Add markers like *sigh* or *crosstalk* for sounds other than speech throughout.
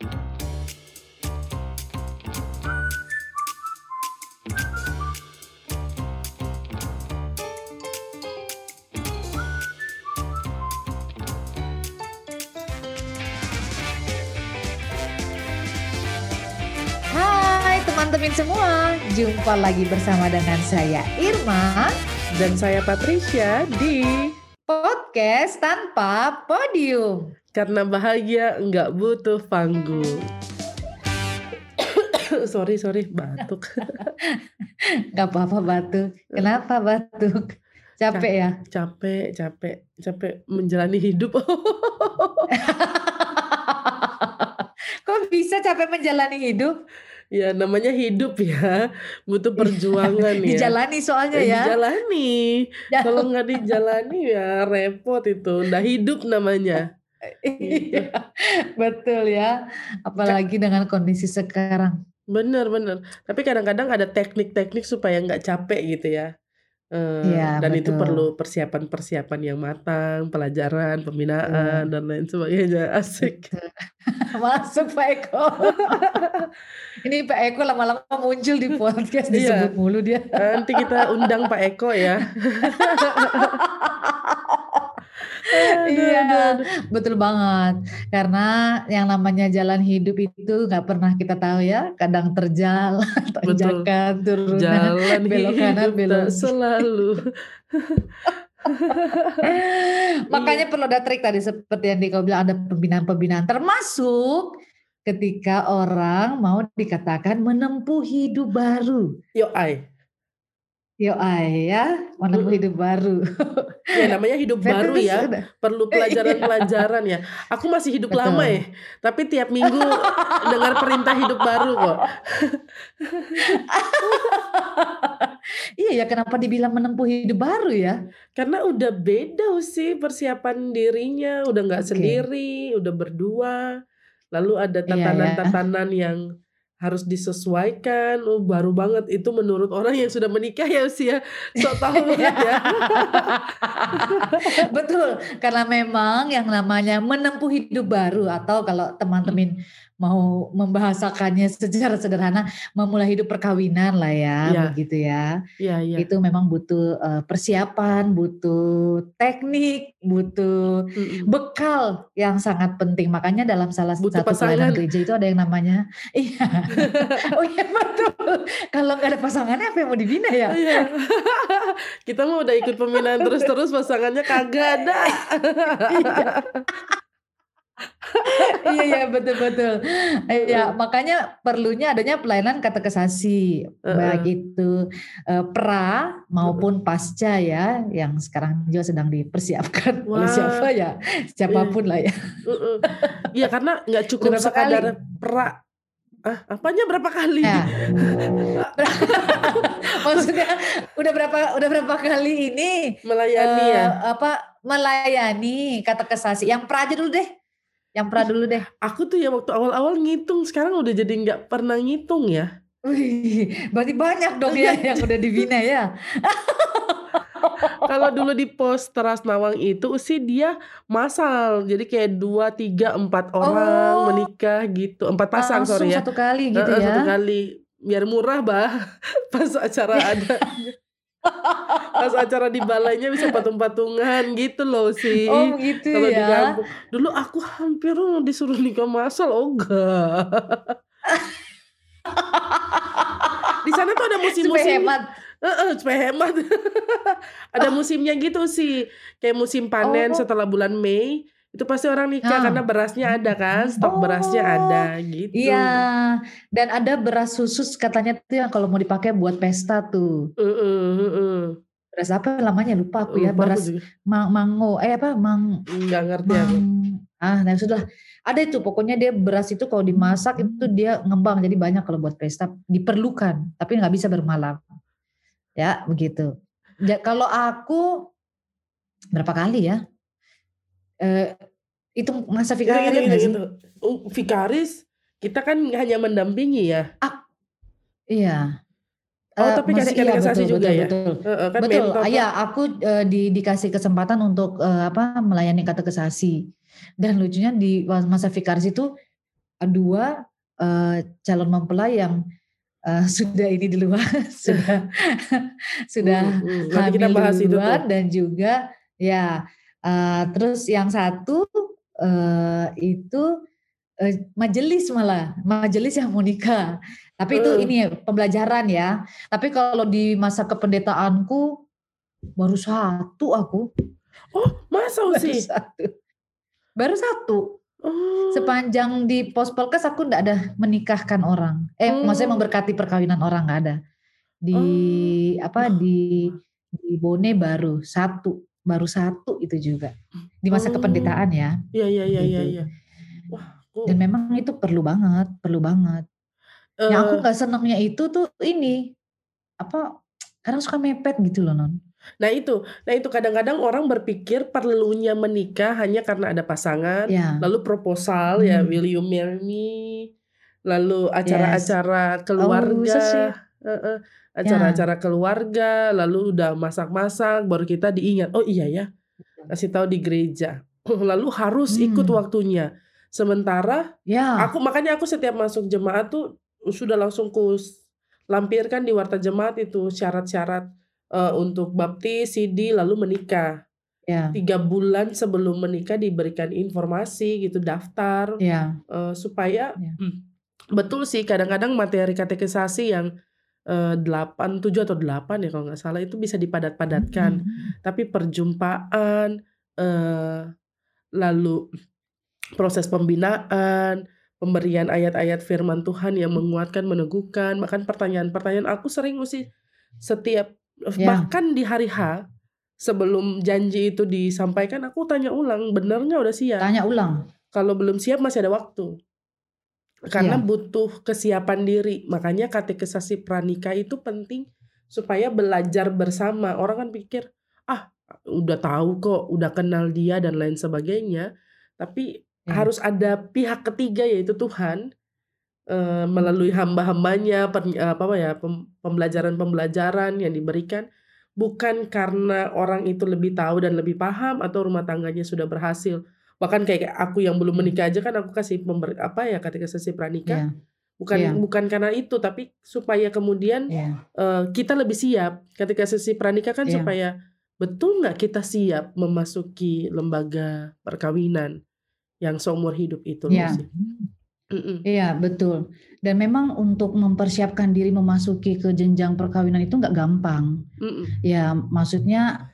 Hai teman-teman semua, jumpa lagi bersama dengan saya Irma Dan saya Patricia di podcast tanpa podium. Karena Bahagia Nggak Butuh Panggung. *coughs* sorry, sorry, batuk. *laughs* Gak apa-apa batuk. Kenapa batuk? Capek ya? capek, capek, capek menjalani hidup. *laughs* Kok bisa capek menjalani hidup? ya namanya hidup ya, butuh perjuangan *laughs* ya. Dijalani soalnya Eh, ya. Dijalani. Ya. Kalau nggak dijalani ya repot itu. Nggak hidup namanya. Iya, *laughs* betul ya. Apalagi dengan kondisi sekarang. Bener bener. Tapi kadang-kadang ada teknik-teknik supaya nggak capek gitu ya. Eh, Iya, dan itu betul. perlu persiapan-persiapan yang matang, pelajaran, pembinaan dan lain sebagainya. *laughs* Asik. *laughs* Masuk Pak Eko. Ini Pak Eko lama-lama muncul di podcast Iya. disebut mulu dia. Nanti kita undang Pak Eko ya. Iya, aduh, betul banget. Karena yang namanya jalan hidup itu nggak pernah kita tahu ya. Kadang terjal, *laughs* tanjakan, turunan, Jalan belok kanan, belok selalu. *laughs* Makanya perlu ada trik tadi seperti yang kau bilang ada pembinaan-pembinaan termasuk ketika orang mau dikatakan menempuh hidup baru. Yo ai. Yo ay ya, menempuh hidup baru. *laughs* Ya namanya hidup baru ya. Perlu *laughs* pelajaran-pelajaran ya. Aku masih hidup Betul. lama ya. Tapi tiap minggu *laughs* dengar perintah hidup baru kok. Iya ya, kenapa dibilang menempuh hidup baru ya? Karena udah beda sih persiapan dirinya, udah nggak Oke. sendiri, udah berdua. Lalu ada Iya, ya. tatanan-tatanan yang harus disesuaikan. Oh, baru banget itu menurut orang yang sudah menikah ya usia sok tahu *laughs* banget ya. *laughs* Betul, karena memang yang namanya menempuh hidup baru atau kalau teman-teman mau membahasakannya secara sederhana memulai hidup perkawinan lah ya, Iya. begitu ya. Iya, iya. Itu memang butuh eh, persiapan, butuh teknik, butuh Mm-mm. bekal yang sangat penting. Makanya dalam salah Butuh satu pelayanan pasangan. gereja itu ada yang namanya *laughs* iya. oh iya betul. Kalau nggak ada pasangannya apa yang mau dibina ya? Iya. Kita mau udah ikut pembinaan terus-terus pasangannya kagak ada. *laughs* *laughs* iya iya betul betul. Iya makanya perlunya adanya pelayanan katekesasi Heeh. baik itu eh, pra maupun pasca ya yang sekarang juga sedang dipersiapkan *laughs* oleh Wah. Iya. siapa ya siapa pun lah ya. Iya karena nggak cukup Berapa sekadar kali? pra. Ah, apanya berapa kali? Ya. *laughs* Maksudnya udah berapa udah berapa kali ini Melayani eh, ya. apa melayani katekesasi yang pra aja dulu deh. Yang pra dulu deh. Aku tuh ya waktu awal-awal ngitung, sekarang udah jadi nggak pernah ngitung ya. Wih, berarti banyak dong ya yang udah dibina ya. *laughs* Kalau dulu di pos Teras Nawang itu sih dia masal, jadi kayak dua, tiga, empat orang Oh. menikah gitu, empat pasang Langsung sorry ya. satu kali gitu Heeh, ya. Satu kali, biar murah bah. *laughs* Pas acara *laughs* ada, pas acara di balainya bisa patung-patungan gitu loh sih. Oh gitu di ya. kampung, dulu aku hampir disuruh nikah masal, oh enggak. di sana tuh ada musim-musim hemat. Heeh, supaya hemat. *laughs* Ada musimnya gitu sih. Kayak musim panen Oh. setelah bulan Mei, itu pasti orang nikah Ah. karena berasnya ada kan, stok berasnya Oh. ada gitu. Iya, dan ada beras khusus katanya tuh yang kalau mau dipakai buat pesta tuh. Heeh, heeh. Beras apa namanya lupa aku ya, Lupa aku beras juga. mang mango eh apa mang Nggak ngerti aku. mang ah nah sudah ada itu pokoknya dia beras itu kalau dimasak itu dia ngembang jadi banyak kalau buat pesta diperlukan tapi nggak bisa bermalam ya begitu ya, kalau aku berapa kali ya eh, itu masa nggak gitu, sih? gitu. Oh, Vikaris, kita kan hanya mendampingi ya. Iya. Oh, Eh, tapi kasih maksud- iya, betul, juga betul, ya? Betul. Heeh, kan Betul, mentor ya aku eh, di, dikasih kesempatan untuk eh, apa melayani katekesasi dan lucunya di masa vikaris itu dua uh, calon mempelai yang uh, *laughs* sudah ini di luar *laughs* sudah *laughs* sudah hmm. hamil kita bahas duluan itu dan juga ya uh, terus yang satu uh, itu uh, majelis malah majelis yang mau nikah tapi itu uh. ini pembelajaran ya tapi kalau di masa kependetaanku baru satu aku oh masa *laughs* sih baru satu baru satu Oh. Sepanjang di pos polkes aku ndak ada menikahkan orang. Eh, maksudnya memberkati perkawinan orang nggak ada. Di oh. apa di di Bone baru satu, baru satu itu juga di masa oh. kependetaan ya. Iya iya iya iya. Ya. Wah. Oh. Dan memang itu perlu banget, perlu banget. Uh. Yang aku eh. nggak senangnya itu tuh ini apa? Karena suka mepet gitu loh non. Nah itu, nah itu kadang-kadang orang berpikir perlunya menikah hanya karena ada pasangan, ya. lalu proposal ya, hmm. ya will you marry me, lalu acara-acara yes. keluarga, oh, acara-acara ya. keluarga, lalu udah masak-masak, baru kita diingat, oh iya ya, kasih tahu di gereja, *clears throat* lalu harus hmm. ikut waktunya. Sementara ya. aku makanya aku setiap masuk jemaat tuh sudah langsung ku lampirkan di warta jemaat itu syarat-syarat uh, untuk baptis, CD, lalu menikah. Yeah. Tiga bulan sebelum menikah diberikan informasi gitu, daftar, yeah. uh, supaya yeah. hmm, betul sih kadang-kadang materi katekisasi yang eh, delapan tujuh atau delapan ya kalau nggak salah itu bisa dipadat-padatkan. Mm -hmm. Tapi perjumpaan, uh, lalu proses pembinaan, pemberian ayat-ayat firman Tuhan yang menguatkan, meneguhkan, bahkan pertanyaan-pertanyaan aku sering mesti setiap Ya. Bahkan di hari H sebelum janji itu disampaikan aku tanya ulang, benernya udah siap? Tanya ulang. Kalau belum siap masih ada waktu. Karena ya. butuh kesiapan diri. Makanya katekisasi pranikah itu penting supaya belajar bersama. Orang kan pikir, ah udah tahu kok, udah kenal dia dan lain sebagainya. Tapi ya. harus ada pihak ketiga yaitu Tuhan uh, melalui hamba-hambanya apa ya pembelajaran-pembelajaran yang diberikan bukan karena orang itu lebih tahu dan lebih paham atau rumah tangganya sudah berhasil bahkan kayak aku yang belum menikah aja kan aku kasih pember, apa ya ketika sesi pranikah yeah. bukan yeah. bukan karena itu tapi supaya kemudian yeah. Iya. uh, kita lebih siap ketika sesi pranikah kan yeah. supaya betul nggak kita siap memasuki lembaga perkawinan yang seumur hidup itu yeah. Iya betul. Dan memang untuk mempersiapkan diri memasuki ke jenjang perkawinan itu nggak gampang. Mm-mm. Ya maksudnya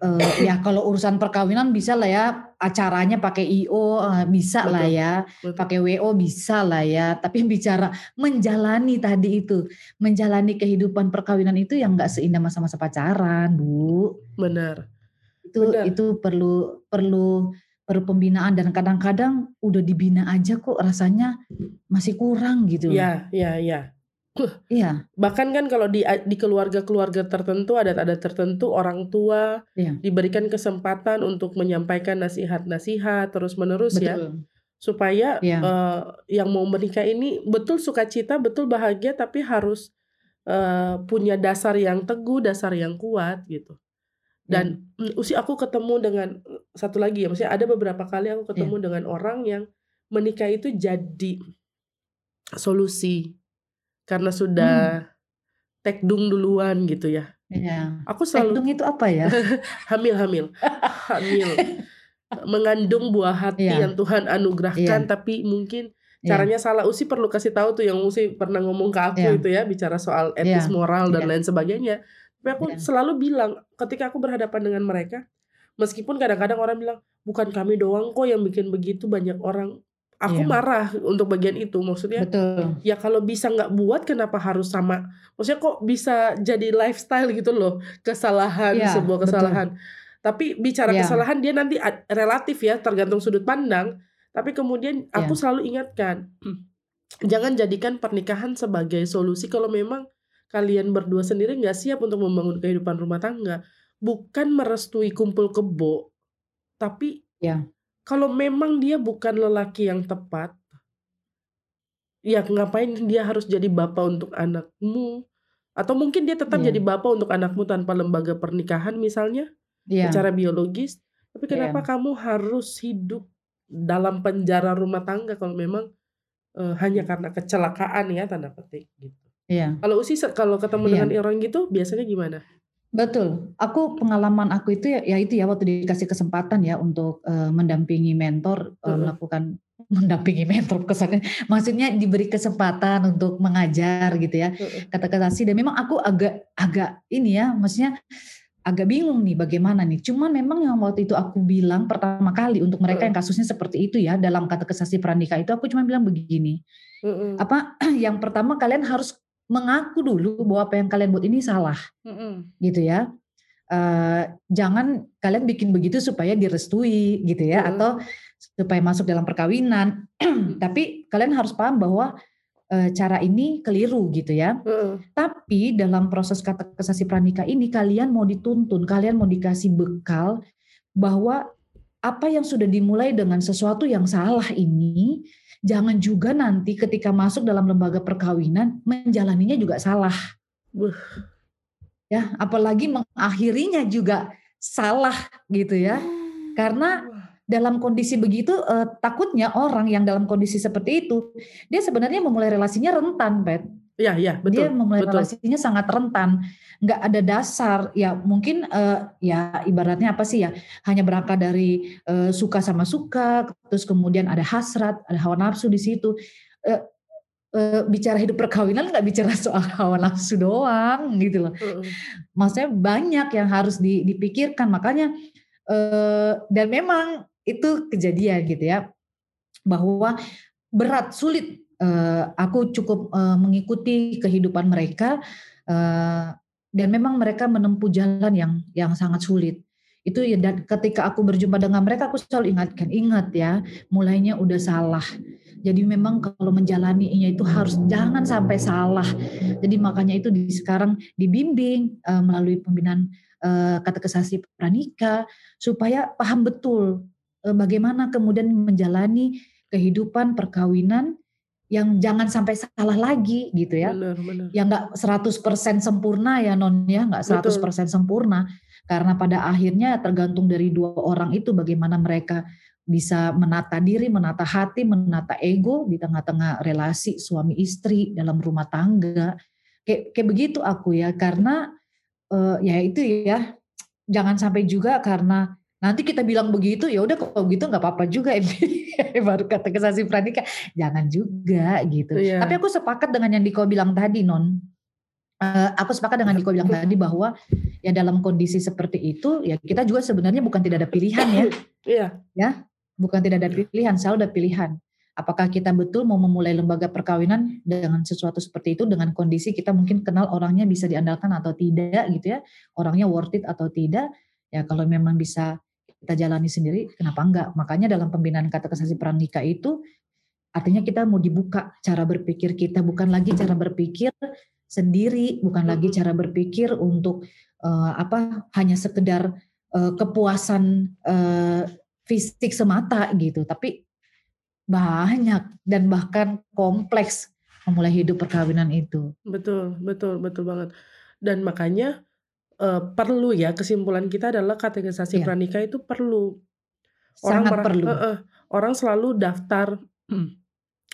uh, ya kalau urusan perkawinan bisa lah ya acaranya pakai io uh, bisa betul. lah ya, pakai wo bisa lah ya. Tapi *laughs* bicara menjalani tadi itu, menjalani kehidupan perkawinan itu yang nggak seindah masa-masa pacaran, bu. Benar. Itu Benar. itu perlu perlu perlu pembinaan dan kadang-kadang udah dibina aja kok rasanya masih kurang gitu. Iya, iya, iya. Iya. Bahkan kan kalau di di keluarga-keluarga tertentu adat-adat tertentu orang tua ya. diberikan kesempatan untuk menyampaikan nasihat-nasihat terus-menerus ya supaya ya. uh, yang mau menikah ini betul sukacita, betul bahagia tapi harus uh, punya dasar yang teguh, dasar yang kuat gitu. Dan hmm. usia aku ketemu dengan satu lagi ya, maksudnya ada beberapa kali aku ketemu yeah. dengan orang yang menikah itu jadi solusi karena sudah hmm. tekdung duluan gitu ya. Iya. Aku selalu tekdung itu apa ya? *laughs* hamil hamil hamil mengandung buah hati yeah. yang Tuhan anugerahkan yeah. tapi mungkin iya. caranya salah. Usi perlu kasih tahu tuh yang Usi pernah ngomong ke aku yeah. itu ya bicara soal etis yeah. moral dan yeah. lain sebagainya tapi aku yeah. selalu bilang ketika aku berhadapan dengan mereka, meskipun kadang-kadang orang bilang bukan kami doang kok yang bikin begitu banyak orang. Aku yeah. marah untuk bagian itu. Maksudnya, Betul. ya kalau bisa nggak buat, kenapa harus sama? Maksudnya kok bisa jadi lifestyle gitu loh, kesalahan yeah, sebuah kesalahan. Betul. Tapi bicara yeah. kesalahan dia nanti relatif ya, tergantung sudut pandang. Tapi kemudian aku yeah. selalu ingatkan, *clears throat* jangan jadikan pernikahan sebagai solusi kalau memang kalian berdua sendiri nggak siap untuk membangun kehidupan rumah tangga, bukan merestui kumpul kebo, tapi ya. Kalau memang dia bukan lelaki yang tepat, ya ngapain dia harus jadi bapak untuk anakmu? Atau mungkin dia tetap ya. jadi bapak untuk anakmu tanpa lembaga pernikahan misalnya, ya. secara biologis. Tapi kenapa ya. kamu harus hidup dalam penjara rumah tangga kalau memang uh, hanya karena kecelakaan ya tanda petik gitu. Iya. Kalau Usi kalau ketemu iya. dengan orang gitu biasanya gimana? Betul. Aku pengalaman aku itu ya, ya itu ya waktu dikasih kesempatan ya untuk uh, mendampingi mentor uh, melakukan *laughs* mendampingi mentor kesannya maksudnya diberi kesempatan untuk mengajar gitu ya. Kata-kata sih dan memang aku agak agak ini ya maksudnya agak bingung nih bagaimana nih. Cuman memang yang waktu itu aku bilang pertama kali untuk mereka yang kasusnya seperti itu ya dalam kata kesasi pranikah itu aku cuma bilang begini. Apa *clears throat* yang pertama kalian harus mengaku dulu bahwa apa yang kalian buat ini salah, mm-hmm. gitu ya. Uh, jangan kalian bikin begitu supaya direstui, gitu ya, mm-hmm. atau supaya masuk dalam perkawinan. *clears throat* Tapi kalian harus paham bahwa uh, cara ini keliru, gitu ya. Mm-hmm. Tapi dalam proses kata kesasi pranikah ini kalian mau dituntun, kalian mau dikasih bekal bahwa apa yang sudah dimulai dengan sesuatu yang salah ini jangan juga nanti ketika masuk dalam lembaga perkawinan menjalaninya juga salah. Uh. Ya, apalagi mengakhirinya juga salah gitu ya. Karena dalam kondisi begitu eh, takutnya orang yang dalam kondisi seperti itu dia sebenarnya memulai relasinya rentan, Pet. Iya, iya, betul. Dia memulai betul. relasinya sangat rentan, nggak ada dasar. Ya mungkin uh, ya ibaratnya apa sih ya? Hanya berangkat dari uh, suka sama suka, terus kemudian ada hasrat, ada hawa nafsu di situ. Uh, uh, bicara hidup perkawinan nggak bicara *laughs* soal hawa nafsu doang gitu loh. Uh. Maksudnya banyak yang harus dipikirkan. Makanya uh, dan memang itu kejadian gitu ya, bahwa berat sulit uh, aku cukup uh, mengikuti kehidupan mereka uh, dan memang mereka menempuh jalan yang yang sangat sulit. Itu ya dan ketika aku berjumpa dengan mereka aku selalu ingatkan ingat ya mulainya udah salah. Jadi memang kalau menjalaninya itu harus jangan sampai salah. Jadi makanya itu di sekarang dibimbing melalui pembinaan kata kesasi pranika supaya paham betul bagaimana kemudian menjalani kehidupan perkawinan yang jangan sampai salah lagi gitu ya. Benar, benar. Yang nggak 100% sempurna ya non ya, nggak 100% Betul. sempurna. Karena pada akhirnya tergantung dari dua orang itu bagaimana mereka bisa menata diri, menata hati, menata ego di tengah-tengah relasi suami istri dalam rumah tangga. Kayak kayak begitu aku ya, karena uh, ya itu ya jangan sampai juga karena Nanti kita bilang begitu, ya udah kalau begitu nggak apa-apa juga. *laughs* Baru kata kesasi pranika, jangan juga gitu. Yeah. Tapi aku sepakat dengan yang Diko bilang tadi, non. Uh, aku sepakat dengan Diko bilang tadi bahwa ya dalam kondisi seperti itu, ya kita juga sebenarnya bukan tidak ada pilihan ya. *coughs* Iya. Ya, bukan tidak ada pilihan, selalu ada pilihan. Apakah kita betul mau memulai lembaga perkawinan dengan sesuatu seperti itu dengan kondisi kita mungkin kenal orangnya bisa diandalkan atau tidak gitu ya, orangnya worth it atau tidak. Ya kalau memang bisa kita jalani sendiri, kenapa enggak? Makanya dalam pembinaan kata kesasi pranikah itu artinya kita mau dibuka cara berpikir kita, bukan lagi cara berpikir sendiri, bukan lagi cara berpikir untuk uh, apa hanya sekedar uh, kepuasan uh, fisik semata gitu, tapi banyak dan bahkan kompleks memulai hidup perkawinan itu. Betul, betul, betul banget. Dan makanya uh, perlu ya kesimpulan kita adalah kategorisasi yeah. pranikah itu perlu. Orang Sangat perlu. Uh, uh, orang selalu daftar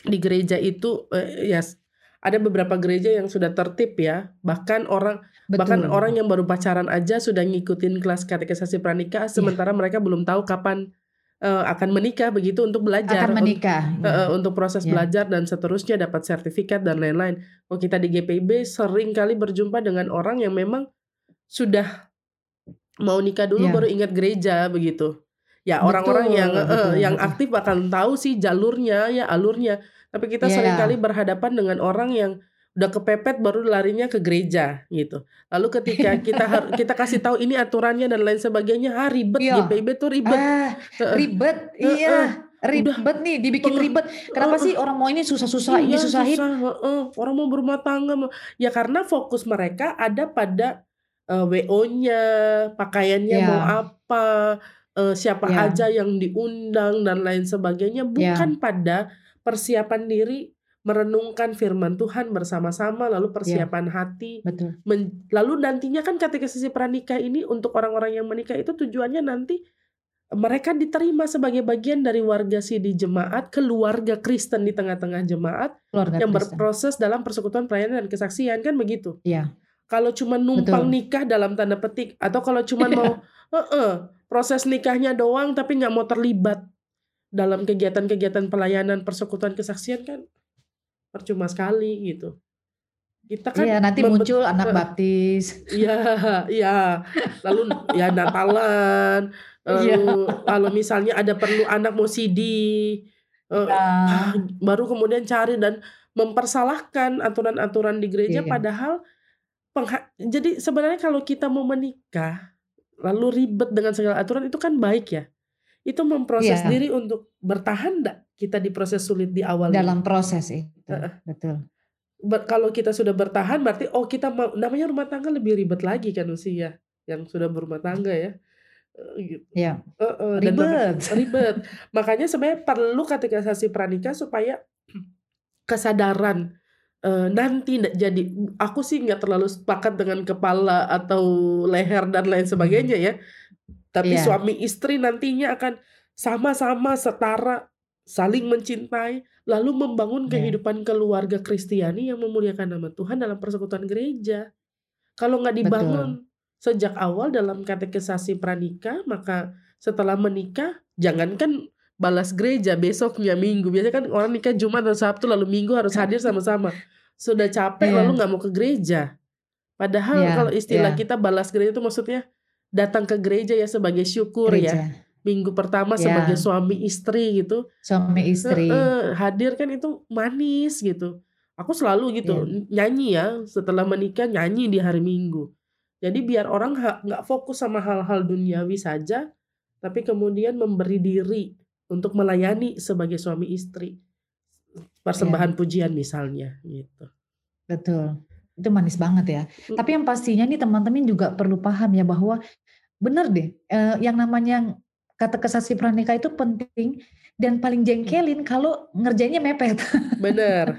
di gereja itu uh, ya yes, ada beberapa gereja yang sudah tertib ya. Bahkan orang Betul. bahkan orang yang baru pacaran aja sudah ngikutin kelas katekisasi pranikah yeah. sementara mereka belum tahu kapan uh, akan menikah begitu untuk belajar akan menikah untuk, uh, untuk proses yeah. belajar dan seterusnya dapat sertifikat dan lain-lain. Kalau kita di GPIB sering kali berjumpa dengan orang yang memang sudah mau nikah dulu yeah. baru ingat gereja begitu. Ya orang-orang yang betul, yang betul. aktif akan tahu sih jalurnya ya alurnya. Tapi kita yeah. sering kali berhadapan dengan orang yang udah kepepet baru larinya ke gereja gitu. Lalu ketika kita *laughs* kita kasih tahu ini aturannya dan lain sebagainya, ah ribet yeah. GPIB tuh ribet. Ah, ribet, uh, iya. Uh, ribet udah, nih dibikin uh, ribet. Kenapa uh, sih orang mau ini susah-susah, iya, ini susahin? Susah, uh, uh, orang mau berumah tangga, ya karena fokus mereka ada pada uh, WO-nya, pakaiannya yeah. mau apa, uh, siapa yeah. aja yang diundang dan lain sebagainya, iya. bukan yeah. pada persiapan diri merenungkan firman Tuhan bersama-sama, lalu iya. persiapan yeah. hati. Betul. Men, lalu nantinya kan kategori pranikah ini untuk orang-orang yang menikah itu tujuannya nanti mereka diterima sebagai bagian dari warga di jemaat, keluarga Kristen di tengah-tengah jemaat keluarga yang Kristen. berproses dalam persekutuan pelayanan dan kesaksian kan begitu. Iya. Kalau cuma numpang Betul. nikah dalam tanda petik atau kalau cuma mau uh -uh, proses nikahnya doang tapi nggak mau terlibat dalam kegiatan-kegiatan pelayanan persekutuan kesaksian kan percuma sekali gitu. Kita kan Iya, nanti muncul anak baptis. Iya, iya. Lalu ya Natalan, lalu iya. kalau misalnya ada perlu anak mau CD, uh, ya. baru kemudian cari dan mempersalahkan aturan-aturan di gereja iya. padahal pengha jadi sebenarnya kalau kita mau menikah lalu ribet dengan segala aturan itu kan baik ya. Itu memproses yeah. diri untuk bertahan enggak kita di proses sulit di awal dalam proses itu. Uh, betul ber, kalau kita sudah bertahan berarti oh kita mau, namanya rumah tangga lebih ribet lagi kan usia yang sudah berumah tangga ya gitu. Ya. Uh, uh, ribet. Dan *laughs* ribet. Makanya sebenarnya perlu kategorisasi pranikah supaya *clears throat* kesadaran nanti jadi aku sih nggak terlalu sepakat dengan kepala atau leher dan lain sebagainya ya. Tapi yeah. suami istri nantinya akan sama-sama setara saling mencintai lalu membangun yeah. kehidupan keluarga Kristiani yang memuliakan nama Tuhan dalam persekutuan gereja. Kalau nggak dibangun Betul. sejak awal dalam katekisasi pranikah, maka setelah menikah jangankan balas gereja besoknya minggu. Biasanya kan orang nikah Jumat atau Sabtu lalu minggu harus hadir sama-sama. Sudah capek yeah. lalu nggak mau ke gereja. Padahal yeah. kalau istilah yeah. kita balas gereja itu maksudnya datang ke gereja ya sebagai syukur ya. gereja. ya minggu pertama ya. sebagai suami istri gitu suami istri uh, uh, hadir kan itu manis gitu aku selalu gitu ya. nyanyi ya setelah menikah nyanyi di hari minggu jadi biar orang nggak fokus sama hal-hal duniawi saja tapi kemudian memberi diri untuk melayani sebagai suami istri persembahan ya. pujian misalnya gitu betul itu manis banget ya hmm. tapi yang pastinya nih teman-teman juga perlu paham ya bahwa benar deh eh, yang namanya kata kesasi pranikah itu penting dan paling jengkelin kalau ngerjainnya mepet. Bener.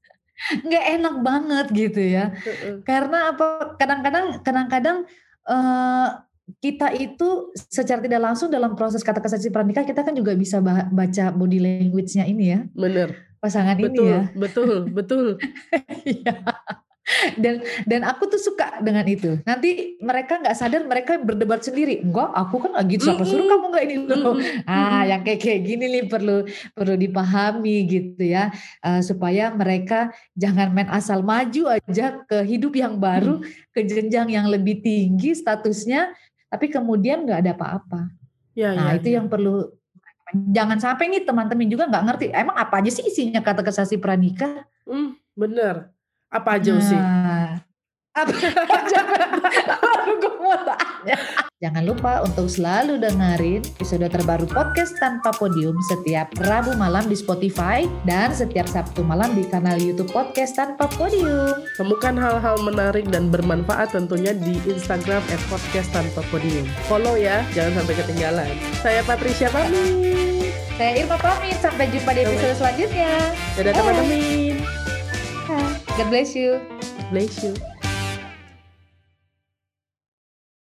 *laughs* nggak enak banget gitu ya. Karena apa? Kadang-kadang kadang-kadang uh, kita itu secara tidak langsung dalam proses kata kesasi pranikah kita kan juga bisa baca body language-nya ini ya. Bener. Pasangan betul, ini ya. Betul, betul. *laughs* Iya. Dan dan aku tuh suka dengan itu. Nanti mereka nggak sadar mereka berdebat sendiri. Enggak aku kan lagi siapa suruh kamu nggak ini loh. Ah yang kayak kayak gini nih perlu perlu dipahami gitu ya. Uh, supaya mereka jangan main asal maju aja ke hidup yang baru ke jenjang yang lebih tinggi statusnya tapi kemudian nggak ada apa-apa ya, nah ya, itu ya. yang perlu jangan sampai nih teman-teman juga nggak ngerti emang apa aja sih isinya kata kesasi pranikah hmm, bener apa aja sih? Nah, apa *laughs* Jangan lupa untuk selalu dengerin episode terbaru podcast tanpa podium setiap Rabu malam di Spotify dan setiap Sabtu malam di kanal YouTube podcast tanpa podium. Temukan hal-hal menarik dan bermanfaat tentunya di Instagram @podcast tanpa podium. Follow ya, jangan sampai ketinggalan. Saya Patricia pamit. Saya Irma pamit. Sampai jumpa di episode selanjutnya. Dadah teman-teman. God bless you. Bless you.